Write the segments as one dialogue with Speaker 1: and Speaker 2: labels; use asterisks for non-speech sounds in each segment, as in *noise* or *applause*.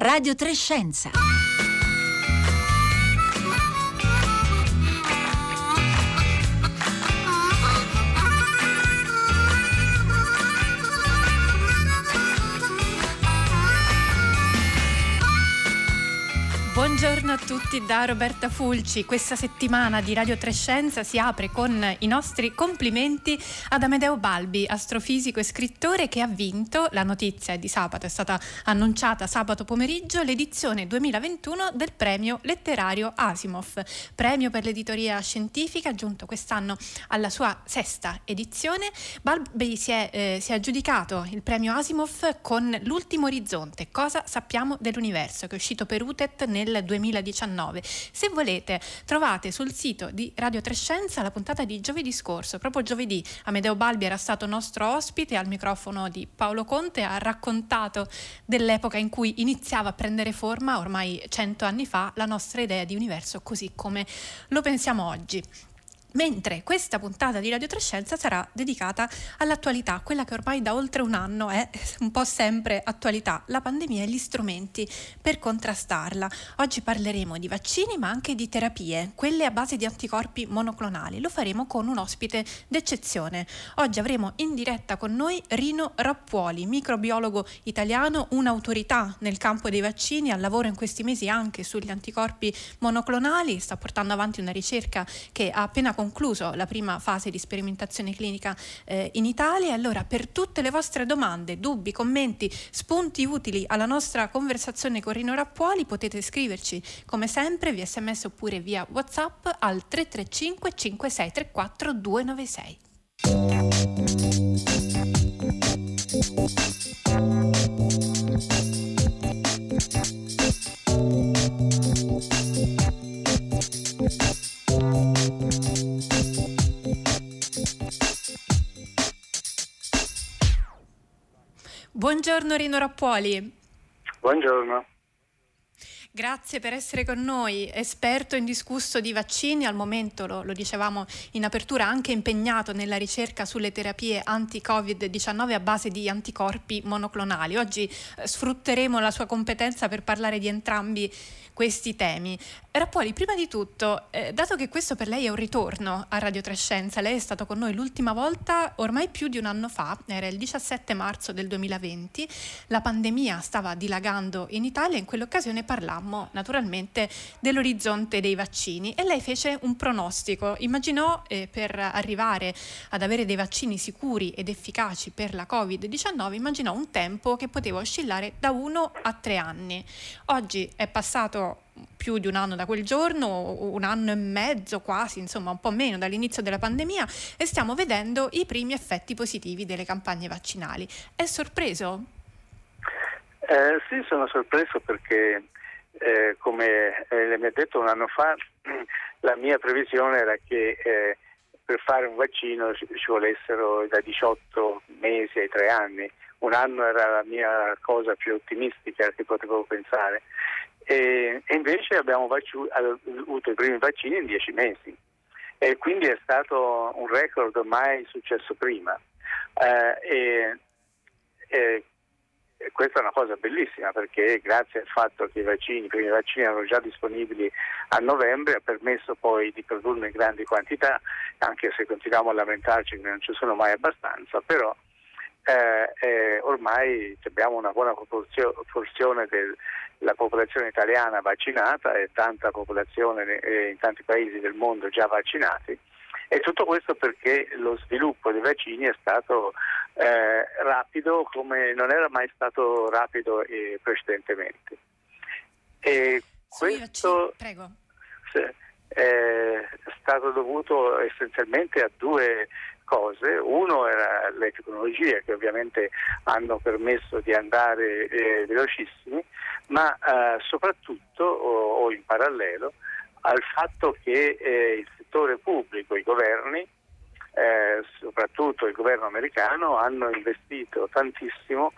Speaker 1: Radio Trescenza.
Speaker 2: Buongiorno a tutti da Roberta Fulci. Questa settimana di Radio Trescenza si apre con i nostri complimenti ad Amedeo Balbi, astrofisico e scrittore che ha vinto, la notizia è di sabato, è stata annunciata sabato pomeriggio, l'edizione 2021 del premio letterario Asimov, premio per l'editoria scientifica giunto quest'anno alla sua sesta edizione. Balbi si è, eh, si è aggiudicato il premio Asimov con L'ultimo orizzonte, cosa sappiamo dell'universo, che è uscito per UTET nel del 2019. Se volete trovate sul sito di Radio Trescenza la puntata di giovedì scorso, proprio giovedì Amedeo Balbi era stato nostro ospite al microfono di Paolo Conte, ha raccontato dell'epoca in cui iniziava a prendere forma ormai cento anni fa la nostra idea di universo così come lo pensiamo oggi. Mentre questa puntata di Radio Trescenza sarà dedicata all'attualità, quella che ormai da oltre un anno è *laughs* un po' sempre attualità, la pandemia e gli strumenti per contrastarla. Oggi parleremo di vaccini ma anche di terapie, quelle a base di anticorpi monoclonali. Lo faremo con un ospite d'eccezione. Oggi avremo in diretta con noi Rino Rappuoli, microbiologo italiano, un'autorità nel campo dei vaccini, al lavoro in questi mesi anche sugli anticorpi monoclonali, sta portando avanti una ricerca che ha appena concluso la prima fase di sperimentazione clinica eh, in Italia. Allora, per tutte le vostre domande, dubbi, commenti, spunti utili alla nostra conversazione con Rino Rappuoli, potete scriverci come sempre via sms oppure via WhatsApp al 335 5634 296. Buongiorno Rino Rappuoli.
Speaker 3: Buongiorno.
Speaker 2: Grazie per essere con noi, esperto indiscusso di vaccini, al momento lo, lo, dicevamo in apertura, anche impegnato nella ricerca sulle terapie anti-Covid-19 a base di anticorpi monoclonali. Oggi eh, sfrutteremo la sua competenza per parlare di entrambi questi temi. Rappuoli, prima di tutto, eh, dato che questo per lei è un ritorno a Radio Trescenza, lei è stato con noi l'ultima volta ormai più di un anno fa, era il 17 marzo del 2020, la pandemia stava dilagando in Italia e in quell'occasione parlammo naturalmente dell'orizzonte dei vaccini e lei fece un pronostico, immaginò eh, per arrivare ad avere dei vaccini sicuri ed efficaci per la Covid-19, immaginò un tempo che poteva oscillare da uno a tre anni. Oggi è passato più di un anno da quel giorno, un anno e mezzo quasi, insomma un po' meno dall'inizio della pandemia e stiamo vedendo i primi effetti positivi delle campagne vaccinali. È sorpreso?
Speaker 3: Eh, sì, sono sorpreso perché eh, come eh, mi ha detto un anno fa, *clears throat* la mia previsione era che eh, per fare un vaccino ci, ci volessero da 18 mesi ai 3 anni. Un anno era la mia cosa più ottimistica che potevo pensare e, invece abbiamo vacu- avuto i primi vaccini in dieci mesi e quindi è stato un record mai successo prima. Eh, e, e, questa è una cosa bellissima perché grazie al fatto che i vaccini, i primi vaccini erano già disponibili a novembre ha permesso poi di produrne in grandi quantità, anche se continuiamo a lamentarci che non ci sono mai abbastanza, però eh, eh, ormai abbiamo una buona porzione della popolazione italiana vaccinata e tanta popolazione eh, in tanti paesi del mondo già vaccinati. E tutto questo perché lo sviluppo dei vaccini è stato eh, rapido come non era mai stato rapido eh, precedentemente.
Speaker 2: E questo
Speaker 3: è stato dovuto essenzialmente a due cose. Uno era le tecnologie che ovviamente hanno permesso di andare eh, velocissimi, ma eh, soprattutto o, o, in parallelo al fatto che eh, il settore pubblico, i governi, eh, soprattutto il governo americano, hanno investito tantissimo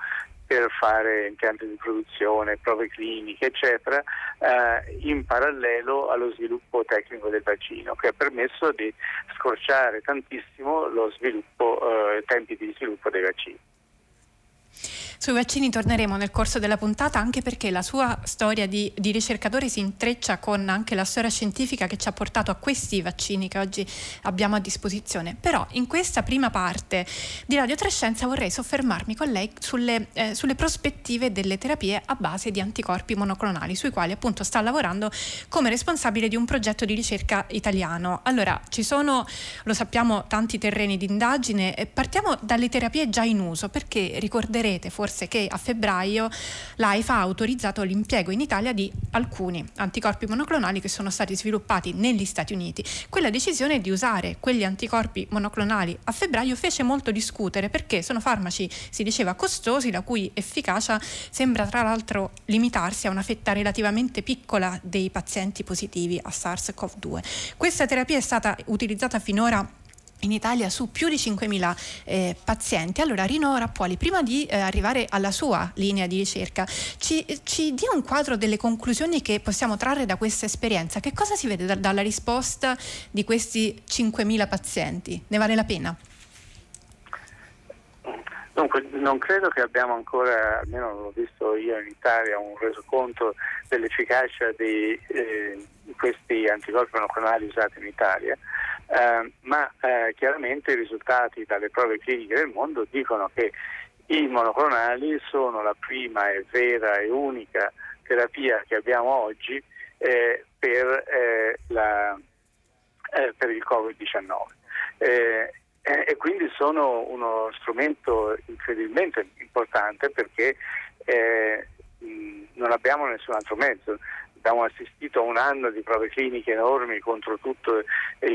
Speaker 3: per fare impianti di produzione, prove cliniche, eccetera, eh, in parallelo allo sviluppo tecnico del vaccino, che ha permesso di scorciare tantissimo lo sviluppo, eh, tempi di sviluppo dei vaccini.
Speaker 2: Sui vaccini torneremo nel corso della puntata anche perché la sua storia di, di ricercatore si intreccia con anche la storia scientifica che ci ha portato a questi vaccini che oggi abbiamo a disposizione. Però in questa prima parte di Radio Trescenza vorrei soffermarmi con lei sulle, eh, sulle prospettive delle terapie a base di anticorpi monoclonali, sui quali appunto sta lavorando come responsabile di un progetto di ricerca italiano. Allora, ci sono, lo sappiamo, tanti terreni di indagine. Partiamo dalle terapie già in uso, perché ricorderete forse che a febbraio l'AIFA ha autorizzato l'impiego in Italia di alcuni anticorpi monoclonali che sono stati sviluppati negli Stati Uniti. Quella decisione di usare quegli anticorpi monoclonali a febbraio fece molto discutere perché sono farmaci, si diceva, costosi, la cui efficacia sembra tra l'altro limitarsi a una fetta relativamente piccola dei pazienti positivi a SARS-CoV-2. Questa terapia è stata utilizzata finora in Italia su più di 5.000 eh, pazienti. Allora Rino Rappuoli, prima di eh, arrivare alla sua linea di ricerca, ci, ci, dia un quadro delle conclusioni che possiamo trarre da questa esperienza. Che cosa si vede da, dalla risposta di questi 5.000 pazienti? Ne vale la pena?
Speaker 3: Dunque, non credo che abbiamo ancora, almeno l'ho visto io in Italia, un resoconto dell'efficacia di eh, questi anticorpi monoclonali usati in Italia, eh, ma eh, chiaramente i risultati dalle prove cliniche del mondo dicono che i monoclonali sono la prima e vera e unica terapia che abbiamo oggi eh, per, eh, la, eh, per, il Covid-19 eh, e quindi sono uno strumento incredibilmente importante perché mh, non abbiamo nessun altro mezzo. Abbiamo assistito a un anno di prove cliniche enormi contro tutto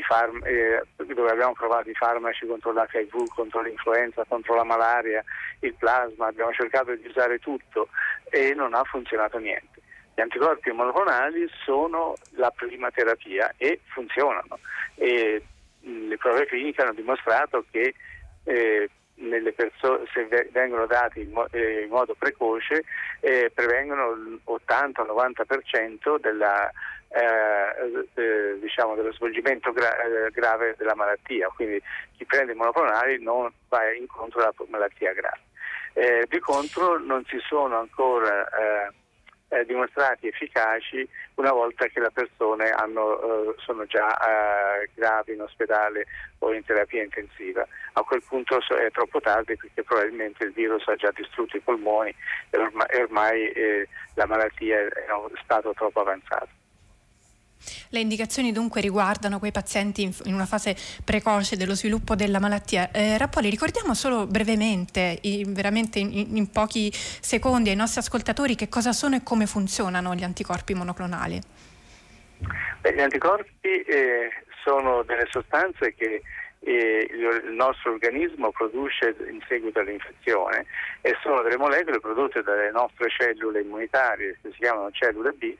Speaker 3: farm- eh, dove abbiamo provato i farmaci contro l'HIV, contro l'influenza, contro la malaria, il plasma, abbiamo cercato di usare tutto e non ha funzionato niente. Gli anticorpi monoclonali sono la prima terapia e funzionano. E le prove cliniche hanno dimostrato che eh, perso- se vengono dati in, mo- eh, in modo precoce eh, prevengono l'80-90% della, eh, eh, diciamo, dello svolgimento gra- eh, grave della malattia, quindi chi prende i monoclonali non va incontro alla malattia grave. di contro non si sono ancora eh, dimostrati efficaci una volta che le persone hanno, eh, sono già eh, gravi in ospedale o in terapia intensiva. A quel punto è troppo tardi perché probabilmente il virus ha già distrutto i polmoni e ormai, ormai eh, la malattia è in stato troppo avanzato.
Speaker 2: Le indicazioni dunque riguardano quei pazienti in, una fase precoce dello sviluppo della malattia. Eh, Rappoli, ricordiamo solo brevemente, in, veramente in, in, pochi secondi ai nostri ascoltatori che cosa sono e come funzionano gli anticorpi monoclonali.
Speaker 3: Beh, gli anticorpi eh, sono delle sostanze che il nostro organismo produce in seguito all'infezione e sono delle molecole prodotte dalle nostre cellule immunitarie che si chiamano cellule B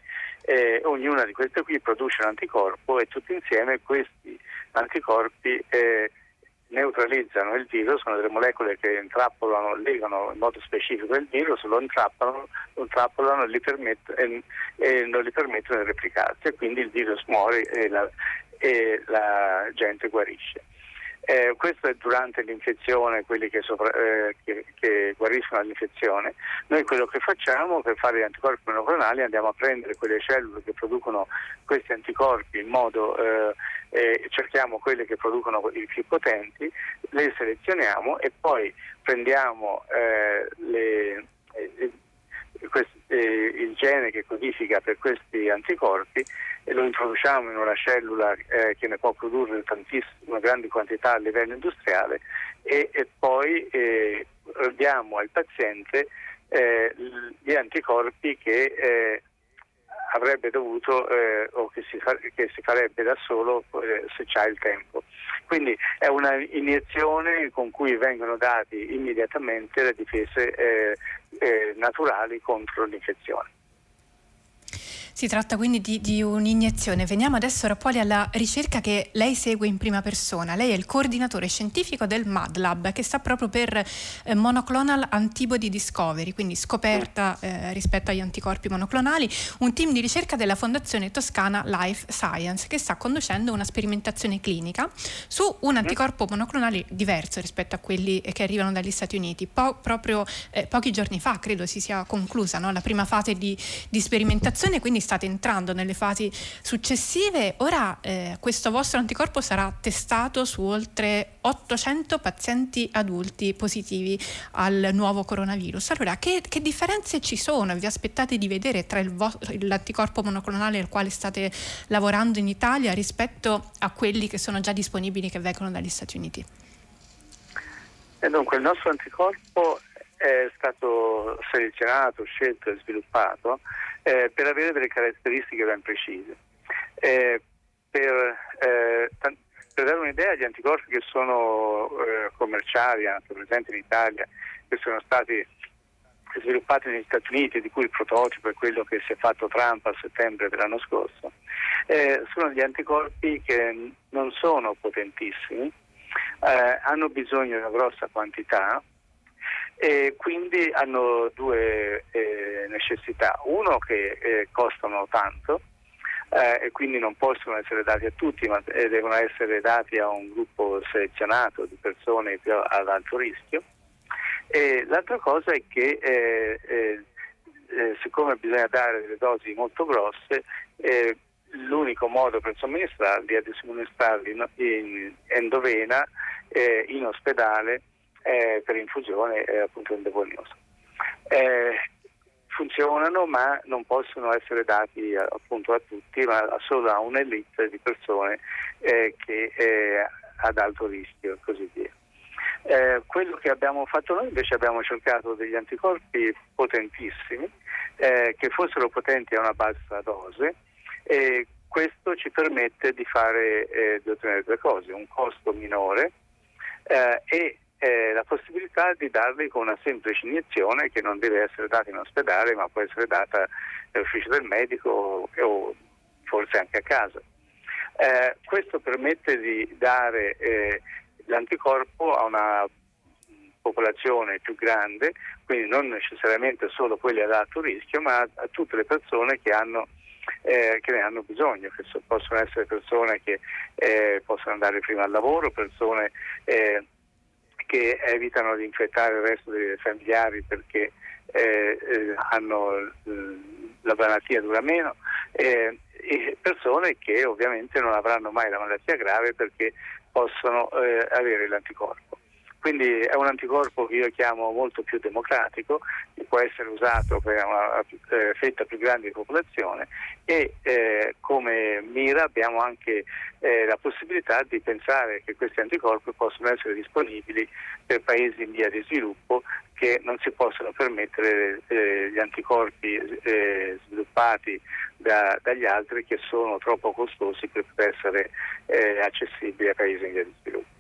Speaker 3: eh, ognuna di queste qui produce un anticorpo e tutti insieme questi anticorpi eh, neutralizzano il virus, sono delle molecole che intrappolano, legano in modo specifico il virus, lo intrappolano, lo intrappolano e, e, e, non gli permettono di replicarsi e quindi il virus muore e la, e la gente guarisce. Eh, questo è durante l'infezione, quelli che, sopra, eh, che, che, guariscono dall'infezione. Noi quello che facciamo per fare gli anticorpi monoclonali andiamo a prendere quelle cellule che producono questi anticorpi in modo eh, cerchiamo quelle che producono i più potenti, le selezioniamo e poi prendiamo eh, le, eh, il gene che codifica per questi anticorpi e lo introduciamo in una cellula eh, che ne può produrre tantissime grandi quantità a livello industriale e, e poi eh, diamo al paziente eh, gli anticorpi che eh, avrebbe dovuto eh, o che si, fa, che si, farebbe da solo eh, se c'è il tempo. Quindi è una iniezione con cui vengono dati immediatamente le difese eh, eh naturali contro l'infezione.
Speaker 2: Si tratta quindi di, di, un'iniezione. Veniamo adesso Rapoli alla ricerca che lei segue in prima persona. Lei è il coordinatore scientifico del MADLAB che sta proprio per eh, monoclonal antibody discovery, quindi scoperta eh, rispetto agli anticorpi monoclonali, un team di ricerca della Fondazione Toscana Life Science che sta conducendo una sperimentazione clinica su un anticorpo monoclonale diverso rispetto a quelli che arrivano dagli Stati Uniti. Po- proprio eh, pochi giorni fa credo si sia conclusa no? la prima fase di, di, sperimentazione, quindi state entrando nelle fasi successive. Ora eh, questo vostro anticorpo sarà testato su oltre 800 pazienti adulti positivi al nuovo coronavirus. Allora, che, che differenze ci sono? Vi aspettate di vedere tra vostro, l'anticorpo monoclonale al quale state lavorando in Italia rispetto a quelli che sono già disponibili che vengono dagli Stati Uniti?
Speaker 3: E dunque il nostro anticorpo è stato selezionato, scelto e sviluppato eh, per avere delle caratteristiche ben precise. Eh, per, eh, t- per, dare un'idea, gli anticorpi che sono eh, commerciali, anche presenti in Italia, che sono stati sviluppati negli Stati Uniti, di cui il prototipo è quello che si è fatto Trump a settembre dell'anno scorso, eh, sono gli anticorpi che non sono potentissimi, eh, hanno bisogno di una grossa quantità e quindi hanno due eh, necessità. Uno che eh, costano tanto eh, e quindi non possono essere dati a tutti, ma eh, devono essere dati a un gruppo selezionato di persone ad alto rischio. E l'altra cosa è che eh, eh, siccome bisogna dare delle dosi molto grosse, l'unico modo per somministrarli è di somministrarli in, in endovena in ospedale eh, per infusione è appunto endovenoso. Eh, funzionano ma non possono essere dati appunto a tutti, ma solo a un'elite di persone eh, che è ad alto rischio e così via. Eh, quello che abbiamo fatto noi invece abbiamo cercato degli anticorpi potentissimi eh, che fossero potenti a una bassa dose e questo ci permette di, fare, eh, di ottenere due cose, un costo minore eh, e eh, la possibilità di darli con una semplice iniezione che non deve essere data in ospedale ma può essere data nell'ufficio del medico o forse anche a casa. Eh, questo permette di dare eh, l'anticorpo a una popolazione più grande, quindi non necessariamente solo quelli ad alto rischio, ma a, tutte le persone che, hanno, eh, che ne hanno bisogno, che so, possono essere persone che eh, possono andare prima al lavoro, persone eh, che evitano di infettare il resto dei familiari perché eh, eh, hanno eh, la malattia dura meno eh, e persone che ovviamente non avranno mai la malattia grave perché possono eh, avere l'anticorpo. Quindi è un anticorpo che io chiamo molto più democratico, che può essere usato per una eh, fetta più grande di popolazione e eh, come mira abbiamo anche eh, la possibilità di pensare che questi anticorpi possono essere disponibili per paesi in via di sviluppo che non si possono permettere eh, gli anticorpi eh, sviluppati da, dagli altri che sono troppo costosi per essere eh, accessibili ai paesi in via di sviluppo.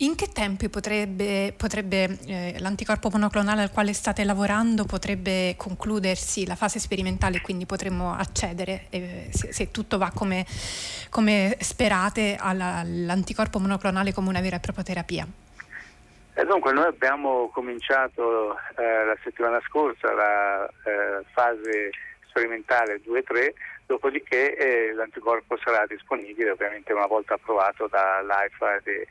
Speaker 2: In che tempi potrebbe, potrebbe eh, l'anticorpo monoclonale al quale state lavorando potrebbe concludersi la fase sperimentale e quindi potremmo accedere, eh, se, se, tutto va come, come sperate, alla, all'anticorpo monoclonale come una vera e propria terapia?
Speaker 3: Eh, dunque, noi abbiamo cominciato eh, la settimana scorsa la eh, fase sperimentale 2-3, dopodiché eh, l'anticorpo sarà disponibile ovviamente una volta approvato dall'AIFA e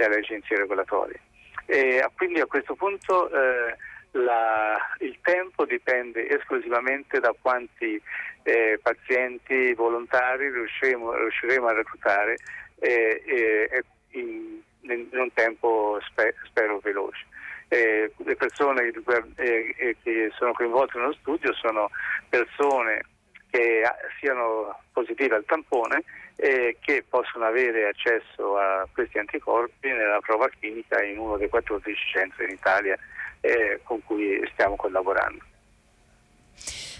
Speaker 3: dalle agenzie regolatorie. E quindi a questo punto eh, la, il tempo dipende esclusivamente da quanti eh, pazienti volontari riusciremo, riusciremo a reclutare eh, in, in, un tempo spe, spero veloce. Le persone che sono coinvolte nello studio sono persone che siano positive al tampone e che possono avere accesso a questi anticorpi nella prova clinica in uno dei 14 centri in Italia eh, con cui stiamo collaborando.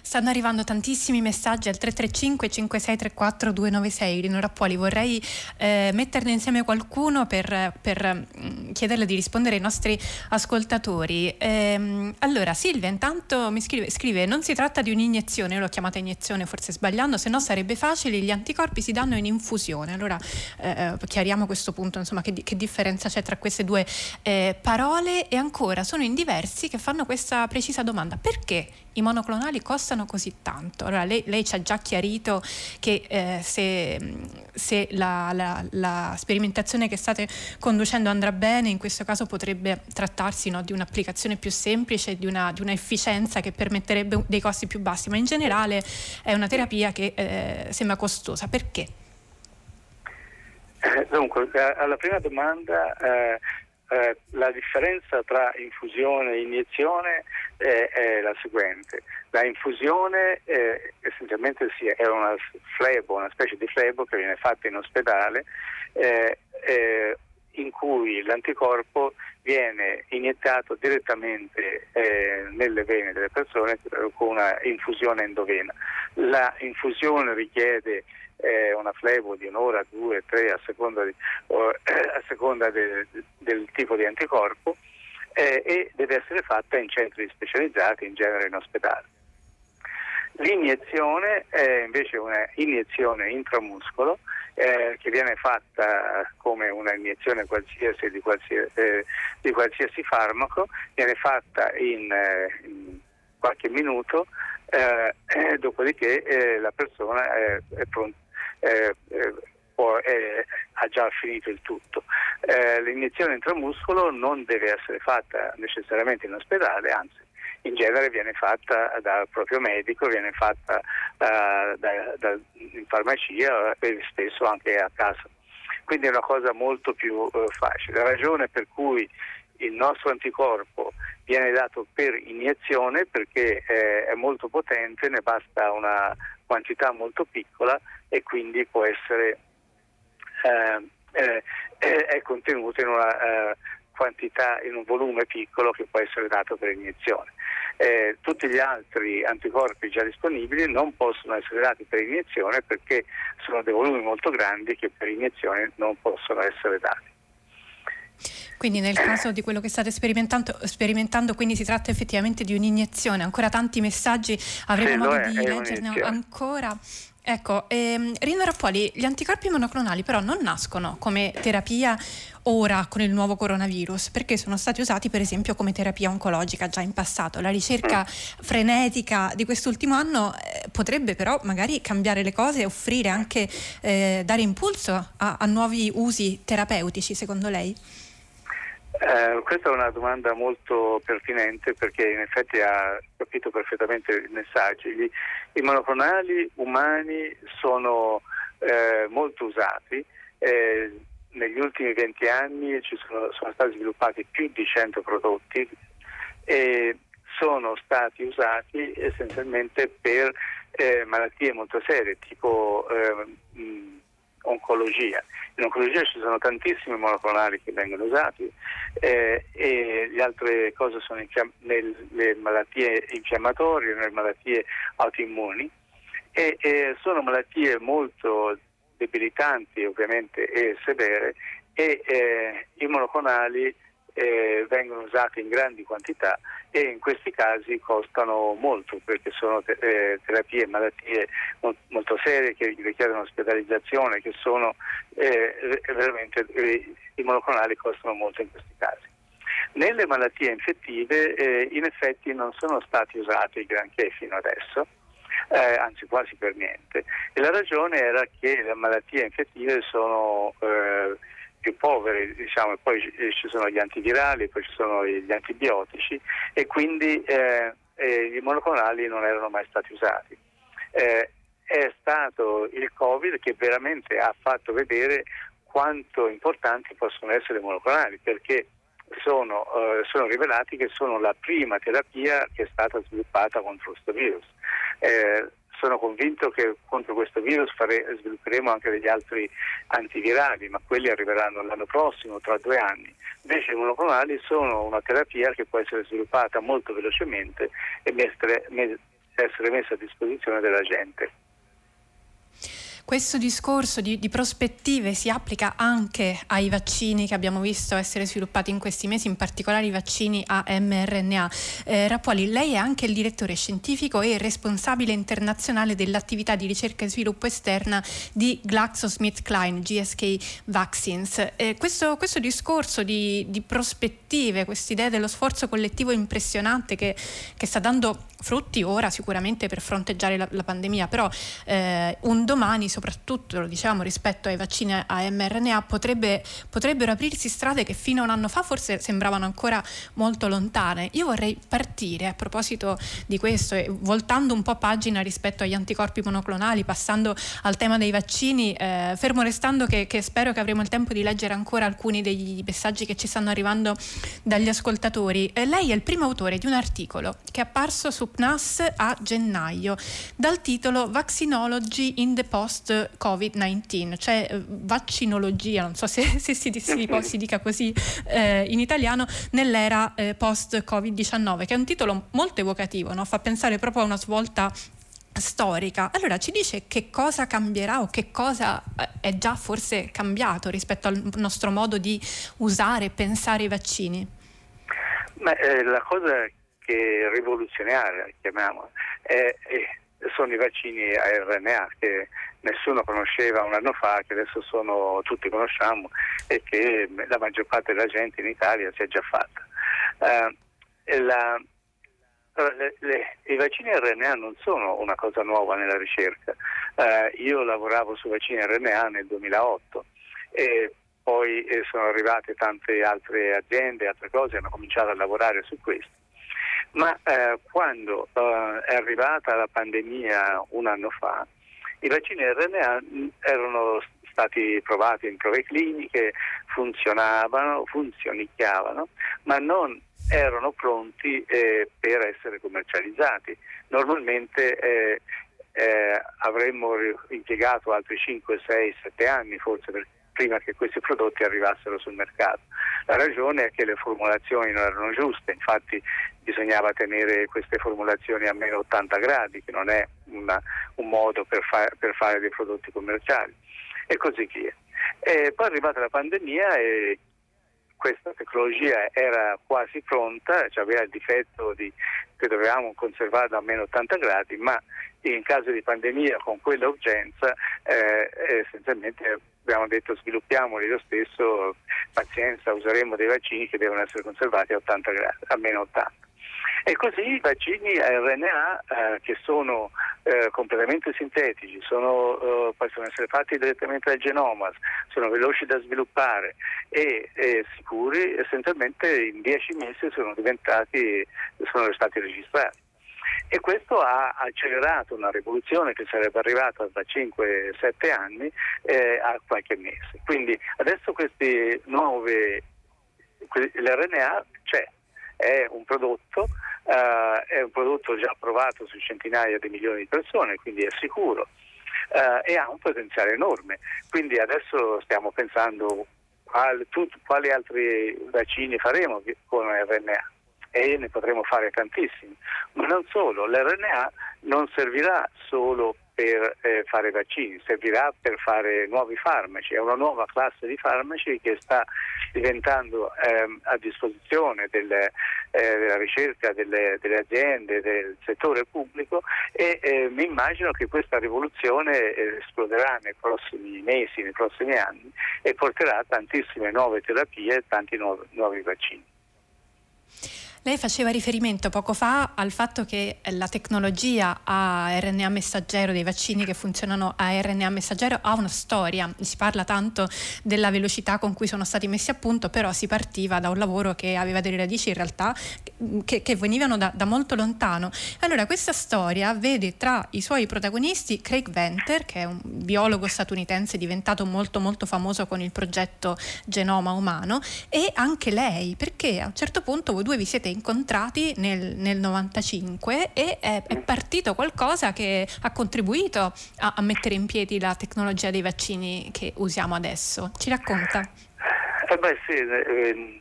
Speaker 2: Stanno arrivando tantissimi messaggi al 335 5634 296. Rino Rappuoli, vorrei eh, metterne insieme qualcuno per, per mm, chiederle di rispondere ai nostri ascoltatori. Ehm, allora, Silvia intanto mi scrive, scrive, non si tratta di un'iniezione, io l'ho chiamata iniezione forse sbagliando, se no sarebbe facile, gli anticorpi si danno in infusione. Allora, eh, chiariamo questo punto, insomma, che, che, differenza c'è tra queste due eh, parole e ancora sono in diversi che fanno questa precisa domanda. Perché i monoclonali costano così tanto? Allora, lei, lei ci ha già chiarito che eh, se, se la, la, la, sperimentazione che state conducendo andrà bene, in questo caso potrebbe trattarsi no, di un'applicazione più semplice, di una, di una, efficienza che permetterebbe dei costi più bassi, ma in generale è una terapia che eh, sembra costosa. Perché?
Speaker 3: Eh, dunque, alla prima domanda, eh, eh, la differenza tra infusione e iniezione è, è la seguente. La infusione eh, essenzialmente sì, è una flebo, una specie di flebo che viene fatta in ospedale eh, eh, in cui l'anticorpo viene iniettato direttamente eh, nelle vene delle persone con una infusione endovena. La infusione richiede eh, una flebo di un'ora, due, tre, a seconda, di, a seconda de, del tipo di anticorpo eh, e deve essere fatta in centri specializzati, in genere in ospedale. L'iniezione è invece un'iniezione intramuscolo eh, che viene fatta come una iniezione qualsiasi di, qualsiasi, eh, di qualsiasi farmaco, viene fatta in, eh, in qualche minuto, eh, dopodiché eh, la persona è pronta eh, eh, eh, ha già finito il tutto. Eh, l'iniezione intramuscolo non deve essere fatta necessariamente in ospedale, anzi in genere viene fatta dal proprio medico, viene fatta uh, da, da, in farmacia e spesso anche a casa. Quindi è una cosa molto più uh, facile. La ragione per cui il nostro anticorpo viene dato per iniezione perché eh, è molto potente, ne basta una quantità molto piccola e quindi può essere è contenuto in una eh, quantità, in un volume piccolo che può essere dato per iniezione. Eh, tutti gli altri anticorpi già disponibili non possono essere dati per iniezione perché sono dei volumi molto grandi che per iniezione non possono essere dati.
Speaker 2: Quindi nel caso di quello che state sperimentando, sperimentando quindi si tratta effettivamente di un'iniezione. Ancora tanti messaggi, avremo modo di leggerne ancora. Ecco, ehm, Rino Rappuoli, gli anticorpi monoclonali però non nascono come terapia ora con il nuovo coronavirus, perché sono stati usati per esempio come terapia oncologica già in passato. La ricerca frenetica di quest'ultimo anno eh, potrebbe però magari cambiare le cose e offrire anche, eh, dare impulso a, a nuovi usi terapeutici, secondo lei?
Speaker 3: Eh, questa è una domanda molto pertinente perché in effetti ha capito perfettamente il messaggio. Gli, I monoclonali umani sono eh, molto usati. Eh, negli ultimi 20 anni sono, sono, stati sviluppati più di 100 prodotti e sono stati usati essenzialmente per eh, malattie molto serie tipo eh, mh, oncologia. In oncologia ci sono tantissimi monoclonali che vengono usati eh, e le altre cose sono nelle malattie infiammatorie, nelle malattie autoimmuni e, e sono malattie molto debilitanti ovviamente e severe e eh, i monoclonali eh, vengono usati in grandi quantità e in questi casi costano molto perché sono te- eh, terapie malattie mo- molto serie che richiedono ospedalizzazione, che sono eh, veramente eh, i monoclonali costano molto in questi casi. Nelle malattie infettive eh, in effetti non sono stati usati granché fino adesso. Eh, anzi quasi per niente. E la ragione era che le malattie infettive sono eh, più povere, diciamo, poi ci sono gli antivirali, poi ci sono gli antibiotici e quindi eh, eh, i monoclonali non erano mai stati usati. Eh, è stato il Covid che veramente ha fatto vedere quanto importanti possono essere i monoclonali perché sono, eh, sono rivelati che sono la prima terapia che è stata sviluppata contro questo virus. Sono convinto che contro questo virus fare, svilupperemo anche degli altri antivirali, ma quelli arriveranno l'anno prossimo, tra due anni. Invece i monoclonali sono una terapia che può essere sviluppata molto velocemente e essere messo a disposizione della gente.
Speaker 2: Questo discorso di, di, prospettive si applica anche ai vaccini che abbiamo visto essere sviluppati in questi mesi, in particolare i vaccini a mRNA. Eh, Rappuoli, lei è anche il direttore scientifico e responsabile internazionale dell'attività di ricerca e sviluppo esterna di GlaxoSmithKline, GSK Vaccines. Eh, questo, questo, discorso di, di prospettive, quest'idea dello sforzo collettivo impressionante che, che sta dando frutti ora sicuramente per fronteggiare la, la pandemia, però eh, un domani soprattutto, lo diciamo, rispetto ai vaccini a mRNA potrebbe, potrebbero aprirsi strade che fino a un anno fa forse sembravano ancora molto lontane. Io vorrei partire a proposito di questo voltando un po' pagina rispetto agli anticorpi monoclonali, passando al tema dei vaccini, eh, fermo restando che, che spero che avremo il tempo di leggere ancora alcuni degli messaggi che ci stanno arrivando dagli ascoltatori. Eh, lei è il primo autore di un articolo che è apparso su PNAS a gennaio dal titolo Vaccinology in the Post Covid-19, cioè eh, vaccinologia, non so se, *laughs* se si, si, si, dica così eh, in italiano, nell'era eh, post Covid-19, che è un titolo molto evocativo, no? fa pensare proprio a una svolta storica. Allora ci dice che cosa cambierà o che cosa eh, è già forse cambiato rispetto al nostro modo di usare e pensare i vaccini?
Speaker 3: Ma, eh, la cosa che rivoluzionaria, chiamiamola, è, è, sono i vaccini a RNA che nessuno conosceva un anno fa, che adesso sono, tutti conosciamo e che la maggior parte della gente in Italia si è già fatta. Uh, la, le, le, I vaccini RNA non sono una cosa nuova nella ricerca. Uh, io lavoravo su vaccini RNA nel 2008 e poi eh, sono arrivate tante altre aziende, altre cose, hanno cominciato a lavorare su questo ma eh, quando eh, è arrivata la pandemia un anno fa, i vaccini RNA mm, erano stati provati in prove cliniche, funzionavano, funzionicchiavano, ma non erano pronti eh, per essere commercializzati. Normalmente eh, eh, avremmo impiegato altri 5, 6, 7 anni forse per prima che questi prodotti arrivassero sul mercato. La ragione è che le formulazioni non erano giuste, infatti bisognava tenere queste formulazioni a meno 80 gradi, che non è una, un modo per, fa- per, fare dei prodotti commerciali, e così via. E poi è arrivata la pandemia e questa tecnologia era quasi pronta, cioè aveva il difetto di, che dovevamo conservarla a meno 80 gradi, ma in caso di pandemia con quella urgenza eh, essenzialmente abbiamo detto sviluppiamoli lo stesso, pazienza, useremo dei vaccini che devono essere conservati a 80 gradi, a meno 80. E così i vaccini a RNA eh, che sono eh, completamente sintetici, sono, eh, possono essere fatti direttamente dal genoma, sono veloci da sviluppare e, e sicuri, essenzialmente in 10 mesi sono sono stati registrati e questo ha accelerato una rivoluzione che sarebbe arrivata da 5-7 anni eh, a qualche mese. Quindi adesso questi nuovi, l'RNA c'è, è un prodotto, eh, è un prodotto già provato su centinaia di milioni di persone, quindi è sicuro eh, e ha un potenziale enorme. Quindi adesso stiamo pensando tut, quali altri vaccini faremo con RNA e ne potremo fare tantissimi. Ma non solo, l'RNA non servirà solo per eh, fare vaccini, servirà per fare nuovi farmaci, è una nuova classe di farmaci che sta diventando ehm, a disposizione delle, eh, della ricerca delle, delle, aziende, del settore pubblico e eh, mi immagino che questa rivoluzione eh, esploderà nei prossimi mesi, nei prossimi anni e porterà tantissime nuove terapie e tanti nuovi, nuovi vaccini.
Speaker 2: Lei faceva riferimento poco fa al fatto che la tecnologia a RNA messaggero, dei vaccini che funzionano a RNA messaggero, ha una storia. Si parla tanto della velocità con cui sono stati messi a punto, però si partiva da un lavoro che aveva delle radici in realtà che, che venivano da, da, molto lontano. Allora, questa storia vede tra i suoi protagonisti Craig Venter, che è un biologo statunitense diventato molto molto famoso con il progetto Genoma Umano, e anche lei, perché a un certo punto voi due vi siete incontrati nel, nel 95 e è, è, partito qualcosa che ha contribuito a, a, mettere in piedi la tecnologia dei vaccini che usiamo adesso. Ci racconta?
Speaker 3: Eh beh sì, eh,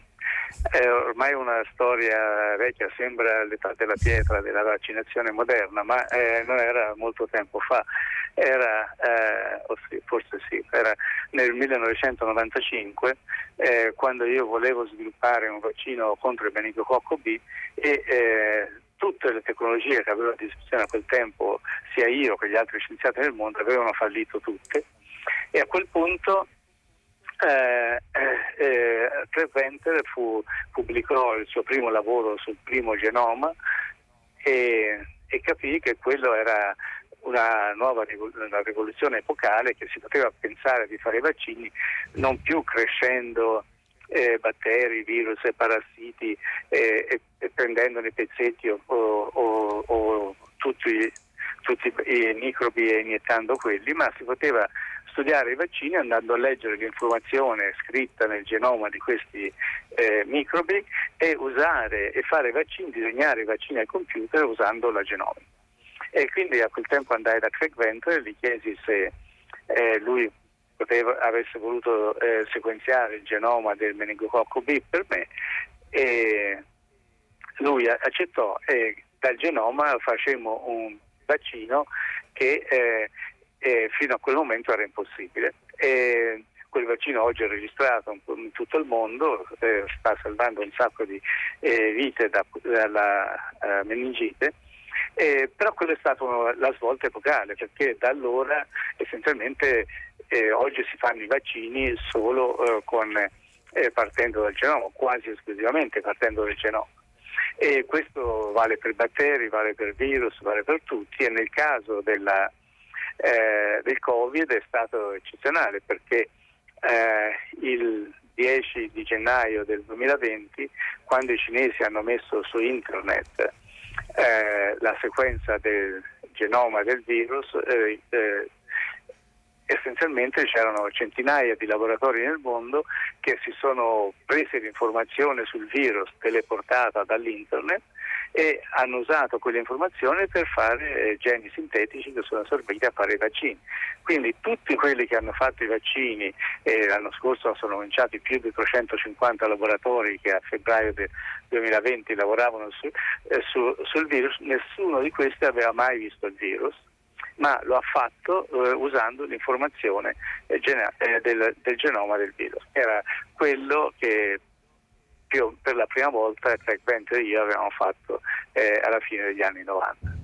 Speaker 3: è ormai una storia vecchia, sembra l'età della pietra della vaccinazione moderna, ma eh, non era molto tempo fa, era, eh, forse sì, era nel 1995 eh, quando io volevo sviluppare un vaccino contro il meningococco B e eh, tutte le tecnologie che avevo a disposizione a quel tempo, sia io che gli altri scienziati del mondo, avevano fallito tutte. E a quel punto eh, eh, Craig Venter fu, pubblicò il suo primo lavoro sul primo genoma e, e capì che quello era una nuova una rivoluzione epocale che si poteva pensare di fare i vaccini non più crescendo eh, batteri, virus e parassiti eh, e, e, prendendone pezzetti o, o, o tutti, tutti, i microbi e iniettando quelli, ma si poteva studiare i vaccini andando a leggere l'informazione scritta nel genoma di questi eh, microbi e usare e fare vaccini, disegnare i vaccini al computer usando la genomica. E quindi a quel tempo andai da Craig Venter e gli chiesi se eh, lui poteva, avesse voluto eh, sequenziare il genoma del meningococco B per me e lui accettò e dal genoma facemmo un vaccino che eh, eh, fino a quel momento era impossibile. E quel vaccino oggi è registrato in tutto il mondo, eh, sta salvando un sacco di eh, vite da, dalla uh, meningite. Eh, però quella è stata la svolta epocale perché da allora essenzialmente eh, oggi si fanno i vaccini solo eh, con, eh, partendo dal genoma, quasi esclusivamente partendo dal genoma. E questo vale per batteri, vale per virus, vale per tutti e nel caso della, eh, del Covid è stato eccezionale perché eh, il 10 di gennaio del 2020, quando i cinesi hanno messo su internet eh, la sequenza del genoma del virus, eh, eh, essenzialmente c'erano centinaia di laboratori nel mondo che si sono presi l'informazione sul virus teleportata dall'internet e hanno usato quell'informazione per fare eh, geni sintetici che sono serviti a fare i vaccini. Quindi tutti quelli che hanno fatto i vaccini, e l'anno scorso sono cominciati più di 350 laboratori che a febbraio del 2020 lavoravano su, eh, su, sul virus, nessuno di questi aveva mai visto il virus ma lo ha fatto eh, usando l'informazione eh, gene- eh, del, del, genoma del virus. Era quello che più, per la prima volta Craig Venter e io avevamo fatto eh, alla fine degli anni 90.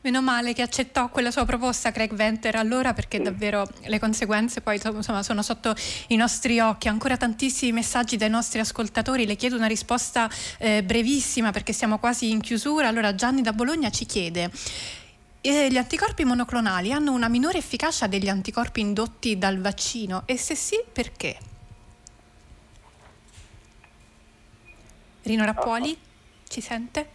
Speaker 2: Meno male che accettò quella sua proposta Craig Venter allora perché davvero le conseguenze poi insomma, sono sotto i nostri occhi. Ancora tantissimi messaggi dai nostri ascoltatori, le chiedo una risposta eh, brevissima perché siamo quasi in chiusura. Allora Gianni da Bologna ci chiede eh, gli anticorpi monoclonali hanno una minore efficacia degli anticorpi indotti dal vaccino e se sì perché? Rino Rappuoli, oh. ci sente?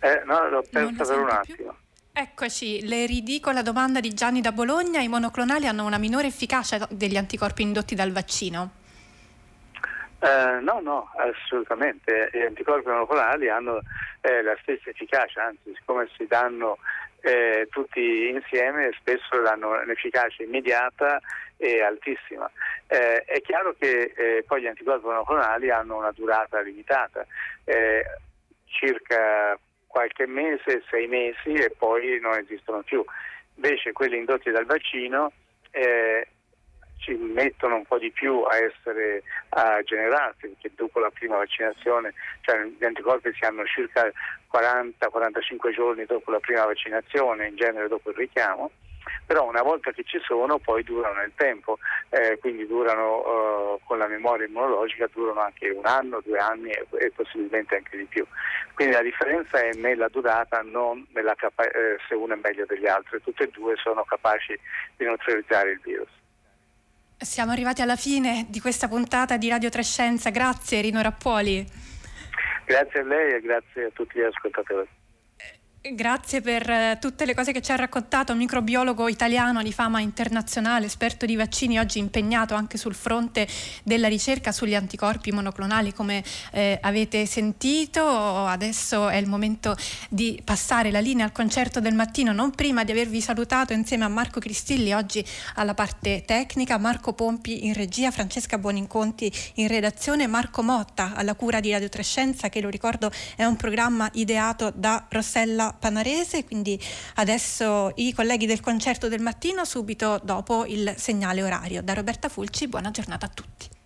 Speaker 3: Eh, no, l'ho persa per un attimo. Più.
Speaker 2: Eccoci, le ridico la domanda di Gianni da Bologna. I monoclonali hanno una minore efficacia degli anticorpi indotti dal vaccino?
Speaker 3: Eh, no, no, assolutamente. Gli anticorpi monoclonali hanno eh, la stessa efficacia, anzi, siccome si danno eh, tutti insieme, spesso danno un'efficacia immediata e altissima. Eh, è chiaro che eh, poi gli anticorpi monoclonali hanno una durata limitata, eh, circa qualche mese, sei mesi e poi non esistono più. Invece quelli indotti dal vaccino eh, ci mettono un po' di più a essere a generarsi perché dopo la prima vaccinazione cioè gli anticorpi si hanno circa 40-45 giorni dopo la prima vaccinazione in genere dopo il richiamo però una volta che ci sono poi durano nel tempo, eh, quindi durano eh, con la memoria immunologica durano anche un anno, due anni e, e, possibilmente anche di più. Quindi la differenza è nella durata, non nella capa- eh, se uno è meglio degli altri, tutte e due sono capaci di neutralizzare il virus.
Speaker 2: Siamo arrivati alla fine di questa puntata di Radio Trescenza, grazie Rino Rappuoli.
Speaker 3: Grazie a lei e grazie a tutti gli ascoltatori.
Speaker 2: Grazie per eh, tutte le cose che ci ha raccontato, microbiologo italiano di fama internazionale, esperto di vaccini, oggi impegnato anche sul fronte della ricerca sugli anticorpi monoclonali come eh, avete sentito. Adesso è il momento di passare la linea al concerto del mattino, non prima di avervi salutato insieme a Marco Cristilli oggi alla parte tecnica, Marco Pompi in regia, Francesca Buoninconti in redazione, Marco Motta alla cura di Radio Trescenza che lo ricordo è un programma ideato da Rossella Panarese, quindi adesso i colleghi del concerto del mattino subito dopo il segnale orario. Da Roberta Fulci, buona giornata a tutti.